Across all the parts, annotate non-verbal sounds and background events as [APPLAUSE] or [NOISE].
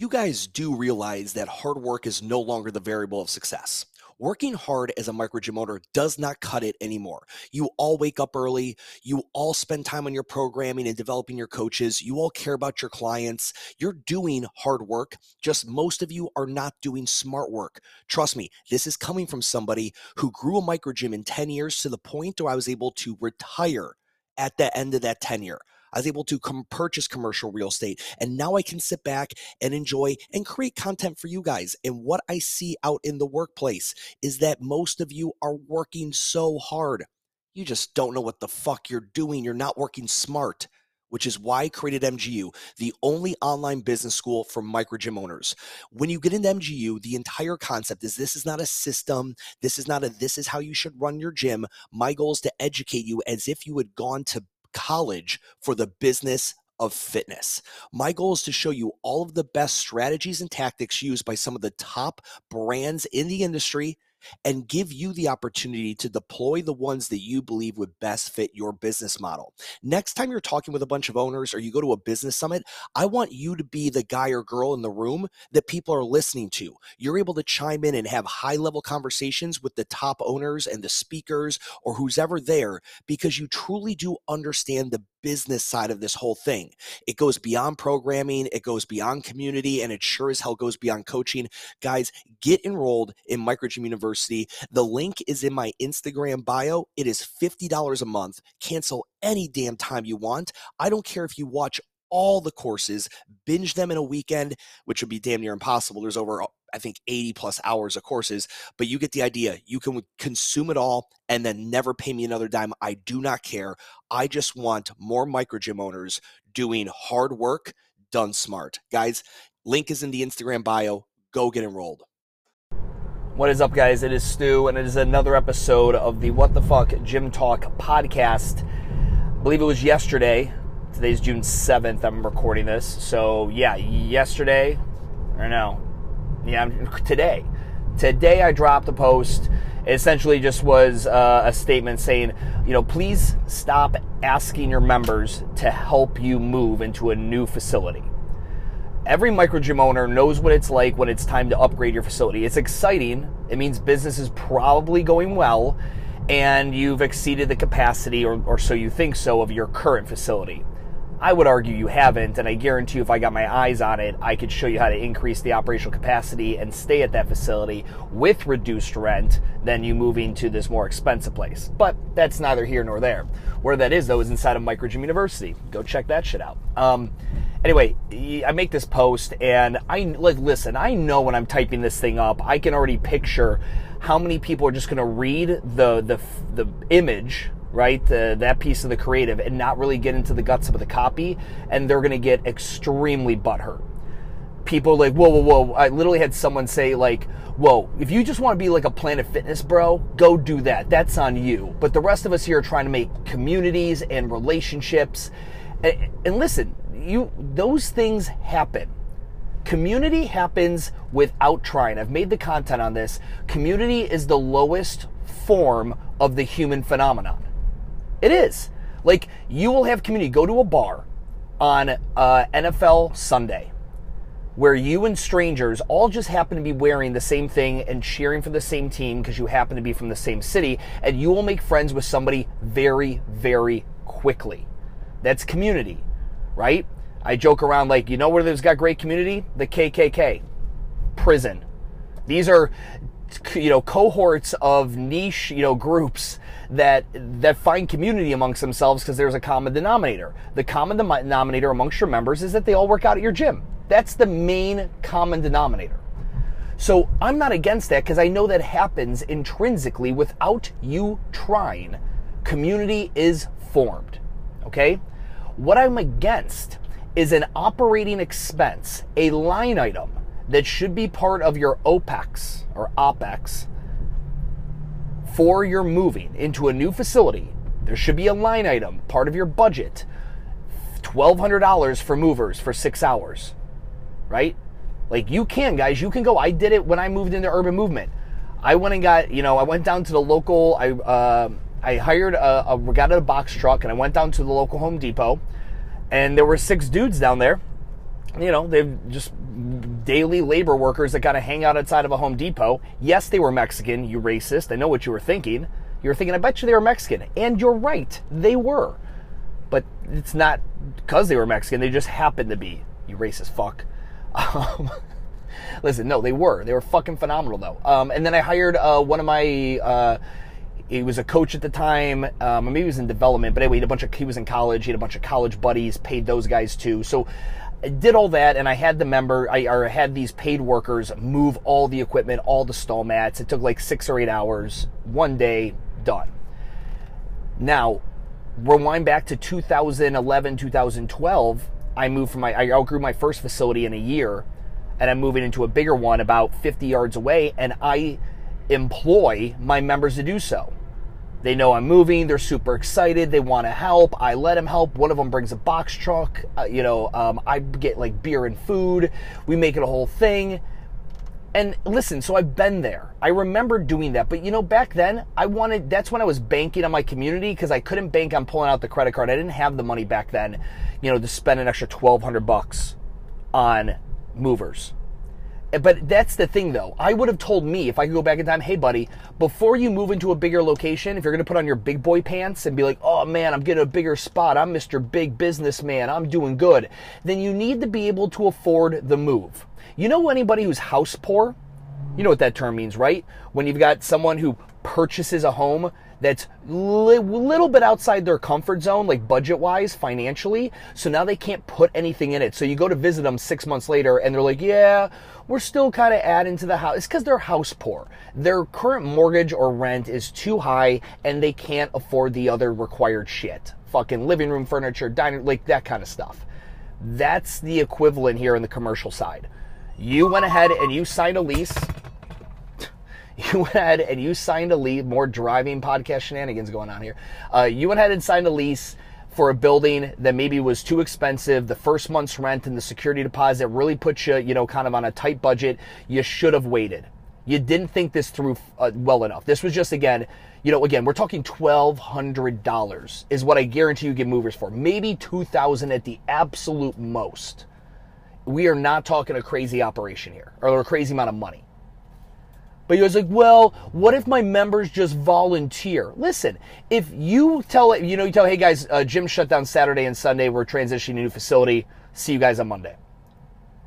You guys do realize that hard work is no longer the variable of success. Working hard as a micro gym owner does not cut it anymore. You all wake up early. You all spend time on your programming and developing your coaches. You all care about your clients. You're doing hard work. Just most of you are not doing smart work. Trust me, this is coming from somebody who grew a micro gym in 10 years to the point where I was able to retire at the end of that tenure. I was able to com- purchase commercial real estate. And now I can sit back and enjoy and create content for you guys. And what I see out in the workplace is that most of you are working so hard. You just don't know what the fuck you're doing. You're not working smart which is why I created MGU, the only online business school for micro gym owners. When you get into MGU, the entire concept is this is not a system. This is not a this is how you should run your gym. My goal is to educate you as if you had gone to college for the business of fitness. My goal is to show you all of the best strategies and tactics used by some of the top brands in the industry and give you the opportunity to deploy the ones that you believe would best fit your business model. Next time you're talking with a bunch of owners or you go to a business summit, I want you to be the guy or girl in the room that people are listening to. You're able to chime in and have high level conversations with the top owners and the speakers or who's ever there because you truly do understand the business side of this whole thing. It goes beyond programming, it goes beyond community, and it sure as hell goes beyond coaching. Guys, get enrolled in Microgym University. The link is in my Instagram bio. It is $50 a month. Cancel any damn time you want. I don't care if you watch all the courses, binge them in a weekend, which would be damn near impossible. There's over I think 80 plus hours of courses, but you get the idea. You can consume it all and then never pay me another dime. I do not care. I just want more micro gym owners doing hard work done smart. Guys, link is in the Instagram bio. Go get enrolled. What is up, guys? It is Stu, and it is another episode of the What the Fuck Gym Talk podcast. I believe it was yesterday. Today's June 7th. I'm recording this. So, yeah, yesterday, or no, yeah, today. Today I dropped a post. It essentially just was uh, a statement saying, you know, please stop asking your members to help you move into a new facility. Every micro gym owner knows what it's like when it's time to upgrade your facility. It's exciting. It means business is probably going well and you've exceeded the capacity, or, or so you think so, of your current facility. I would argue you haven't, and I guarantee you if I got my eyes on it, I could show you how to increase the operational capacity and stay at that facility with reduced rent than you moving to this more expensive place. But that's neither here nor there. Where that is, though, is inside of Microgym University. Go check that shit out. Um, anyway, I make this post, and I like listen. I know when I'm typing this thing up, I can already picture how many people are just going to read the the the image right? The, that piece of the creative and not really get into the guts of the copy, and they're going to get extremely butthurt. People like, whoa, whoa, whoa. I literally had someone say, like, whoa, if you just want to be like a Planet Fitness bro, go do that. That's on you. But the rest of us here are trying to make communities and relationships. And, and listen, you those things happen. Community happens without trying. I've made the content on this. Community is the lowest form of the human phenomenon. It is. Like, you will have community. Go to a bar on uh, NFL Sunday where you and strangers all just happen to be wearing the same thing and cheering for the same team because you happen to be from the same city, and you will make friends with somebody very, very quickly. That's community, right? I joke around like, you know where there's got great community? The KKK, prison. These are you know cohorts of niche you know groups that that find community amongst themselves because there's a common denominator the common denominator amongst your members is that they all work out at your gym that's the main common denominator so i'm not against that because i know that happens intrinsically without you trying community is formed okay what i'm against is an operating expense a line item that should be part of your OPEX or OPEX for your moving into a new facility. There should be a line item, part of your budget, $1,200 for movers for six hours, right? Like you can, guys, you can go. I did it when I moved into Urban Movement. I went and got, you know, I went down to the local, I, uh, I hired a, a, got a box truck and I went down to the local Home Depot and there were six dudes down there. You know, they've just daily labor workers that kind of hang out outside of a Home Depot. Yes, they were Mexican, you racist. I know what you were thinking. You were thinking, I bet you they were Mexican. And you're right, they were. But it's not because they were Mexican, they just happened to be. You racist fuck. [LAUGHS] Um, listen, no, they were. They were fucking phenomenal, though. Um, and then I hired uh, one of my. Uh, he was a coach at the time. Um, maybe he was in development, but anyway, he had a bunch of. He was in college. He had a bunch of college buddies. Paid those guys too. So I did all that, and I had the member. I or had these paid workers move all the equipment, all the stall mats. It took like six or eight hours, one day, done. Now, rewind back to 2011, 2012. I moved from my. I outgrew my first facility in a year, and I'm moving into a bigger one about 50 yards away, and I employ my members to do so. They know I'm moving. They're super excited. They want to help. I let them help. One of them brings a box truck. Uh, you know, um, I get like beer and food. We make it a whole thing. And listen, so I've been there. I remember doing that. But you know, back then, I wanted, that's when I was banking on my community because I couldn't bank on pulling out the credit card. I didn't have the money back then, you know, to spend an extra 1200 bucks on movers. But that's the thing though. I would have told me if I could go back in time, hey buddy, before you move into a bigger location, if you're gonna put on your big boy pants and be like, oh man, I'm getting a bigger spot, I'm Mr. Big Businessman, I'm doing good, then you need to be able to afford the move. You know anybody who's house poor? You know what that term means, right? When you've got someone who purchases a home that's a li- little bit outside their comfort zone, like budget wise, financially. So now they can't put anything in it. So you go to visit them six months later and they're like, yeah, we're still kind of adding to the house. It's because they're house poor. Their current mortgage or rent is too high and they can't afford the other required shit. Fucking living room furniture, dining, like that kind of stuff. That's the equivalent here in the commercial side. You went ahead and you signed a lease [LAUGHS] you went ahead and you signed a lease. More driving podcast shenanigans going on here. Uh, you went ahead and signed a lease for a building that maybe was too expensive. The first month's rent and the security deposit really put you, you know, kind of on a tight budget. You should have waited. You didn't think this through uh, well enough. This was just again, you know, again, we're talking twelve hundred dollars is what I guarantee you get movers for. Maybe two thousand at the absolute most. We are not talking a crazy operation here or a crazy amount of money. But he was like, well, what if my members just volunteer? Listen, if you tell it, you know, you tell, hey guys, uh, gym shut down Saturday and Sunday. We're transitioning to a new facility. See you guys on Monday.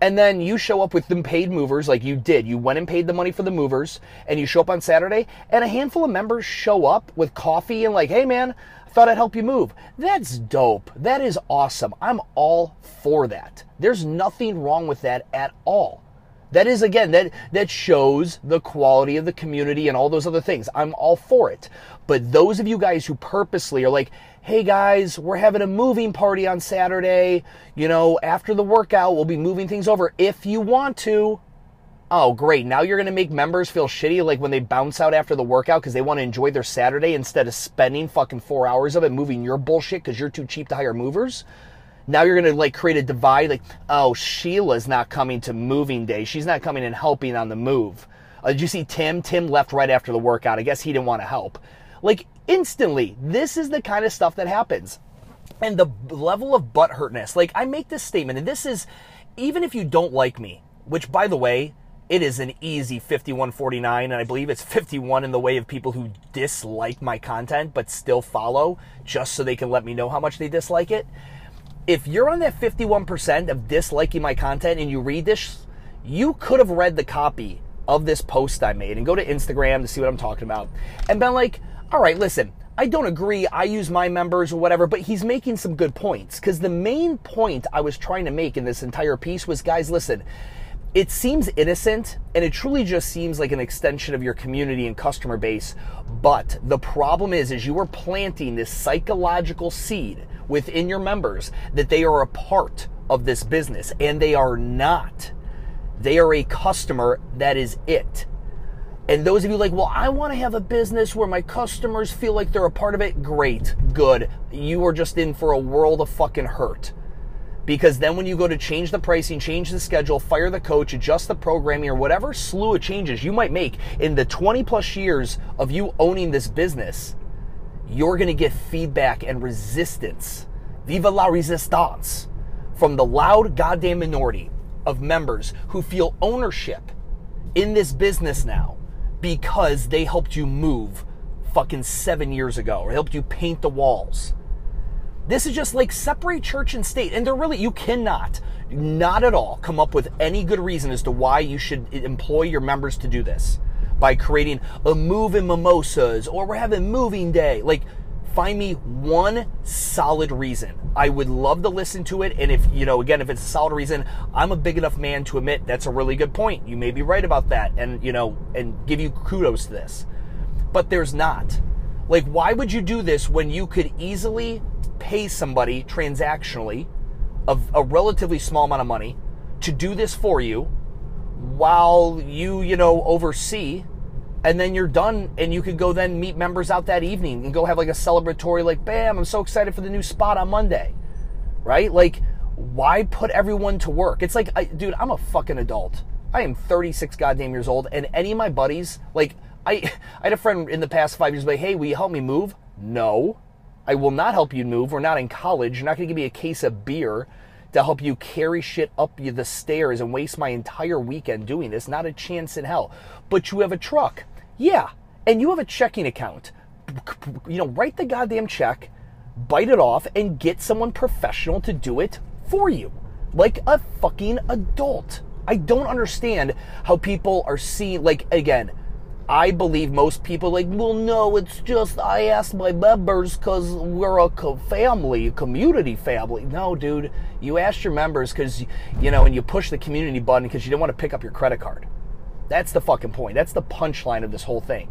And then you show up with them paid movers like you did. You went and paid the money for the movers and you show up on Saturday and a handful of members show up with coffee and like, hey man, I thought I'd help you move. That's dope. That is awesome. I'm all for that. There's nothing wrong with that at all. That is again that that shows the quality of the community and all those other things. I'm all for it. But those of you guys who purposely are like, "Hey guys, we're having a moving party on Saturday. You know, after the workout, we'll be moving things over if you want to." Oh, great. Now you're going to make members feel shitty like when they bounce out after the workout because they want to enjoy their Saturday instead of spending fucking 4 hours of it moving your bullshit cuz you're too cheap to hire movers? Now you're going to like create a divide like oh sheila's not coming to moving day. She's not coming and helping on the move. Uh, did you see tim? Tim left right after the workout. I guess he didn't want to help. Like instantly this is the kind of stuff that happens. And the level of butthurtness like i make this statement and this is even if you don't like me which by the way it is an easy 5149 and i believe it's 51 in the way of people who dislike my content but still follow just so they can let me know how much they dislike it if you're on that 51% of disliking my content and you read this, you could have read the copy of this post I made and go to Instagram to see what I'm talking about and been like, all right, listen, I don't agree. I use my members or whatever, but he's making some good points. Because the main point I was trying to make in this entire piece was guys, listen, it seems innocent and it truly just seems like an extension of your community and customer base. But the problem is, is you are planting this psychological seed within your members that they are a part of this business and they are not. They are a customer. That is it. And those of you like, well, I want to have a business where my customers feel like they're a part of it. Great. Good. You are just in for a world of fucking hurt. Because then when you go to change the pricing, change the schedule, fire the coach, adjust the programming, or whatever slew of changes you might make in the 20 plus years of you owning this business, you're going to get feedback and resistance. Viva la resistance from the loud goddamn minority. of members who feel ownership in this business now because they helped you move fucking seven years ago or helped you paint the walls. This is just like separate church and state. And they're really, you cannot, not at all, come up with any good reason as to why you should employ your members to do this by creating a move in mimosas or we're having moving day. Like, find me one solid reason. I would love to listen to it. And if, you know, again, if it's a solid reason, I'm a big enough man to admit that's a really good point. You may be right about that and, you know, and give you kudos to this. But there's not. Like, why would you do this when you could easily pay somebody transactionally of a relatively small amount of money to do this for you while you, you know, oversee and then you're done and you could go then meet members out that evening and go have like a celebratory like bam i'm so excited for the new spot on monday. Right? Like why put everyone to work? It's like I, dude i'm a fucking adult. I am 36 goddamn years old and any of my buddies like i [LAUGHS] i had a friend in the past five years like hey will you help me move? No. I will not help you move. We're not in college. You're not going to give me a case of beer to help you carry shit up the stairs and waste my entire weekend doing this not a chance in hell but you have a truck yeah, and you have a checking account. You know, write the goddamn check, bite it off, and get someone professional to do it for you. Like a fucking adult. I don't understand how people are seeing, like, again, I believe most people like, well, no, it's just I asked my members because we're a co- family, a community family. No, dude, you asked your members because you know, and you push the community button because you didn't want to pick up your credit card. That's the fucking point. That's the punchline of this whole thing.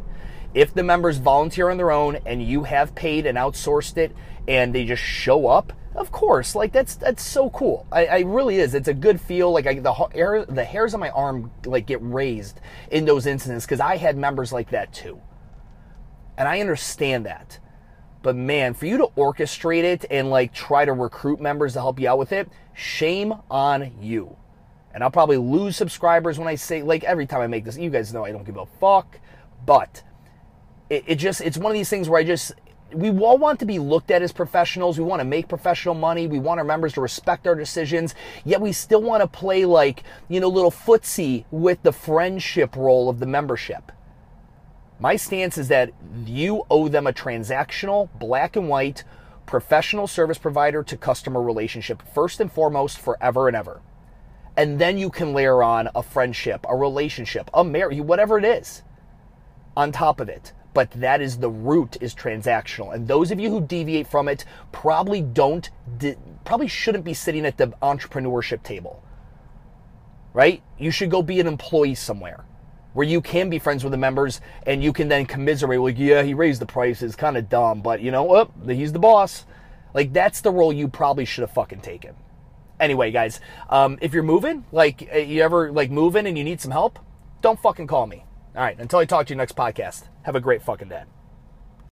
If the members volunteer on their own and you have paid and outsourced it and they just show up, of course, like that's that's so cool. I, I really is. It's a good feel. Like I, the hair, the hairs on my arm like get raised in those incidents because I had members like that too, and I understand that. But man, for you to orchestrate it and like try to recruit members to help you out with it, shame on you and I'll probably lose subscribers when I say like every time I make this. You guys know I don't give a fuck, but it, it just it's one of these things where I just we all want to be looked at as professionals. We want to make professional money. We want our members to respect our decisions. Yet we still want to play like, you know, little footsie with the friendship role of the membership. My stance is that you owe them a transactional, black and white, professional service provider to customer relationship, first and foremost, forever and ever and then you can layer on a friendship, a relationship, a marriage, whatever it is on top of it. But that is the root is transactional. And those of you who deviate from it probably don't, probably shouldn't be sitting at the entrepreneurship table, right? You should go be an employee somewhere where you can be friends with the members and you can then commiserate, like, yeah, he raised the prices, kind of dumb, but you know what? He's the boss. Like, that's the role you probably should have fucking taken anyway, guys, um, if you're moving, like uh, you ever like moving and you need some help, don't fucking call me. All right, until I talk to you next podcast, have a great fucking day.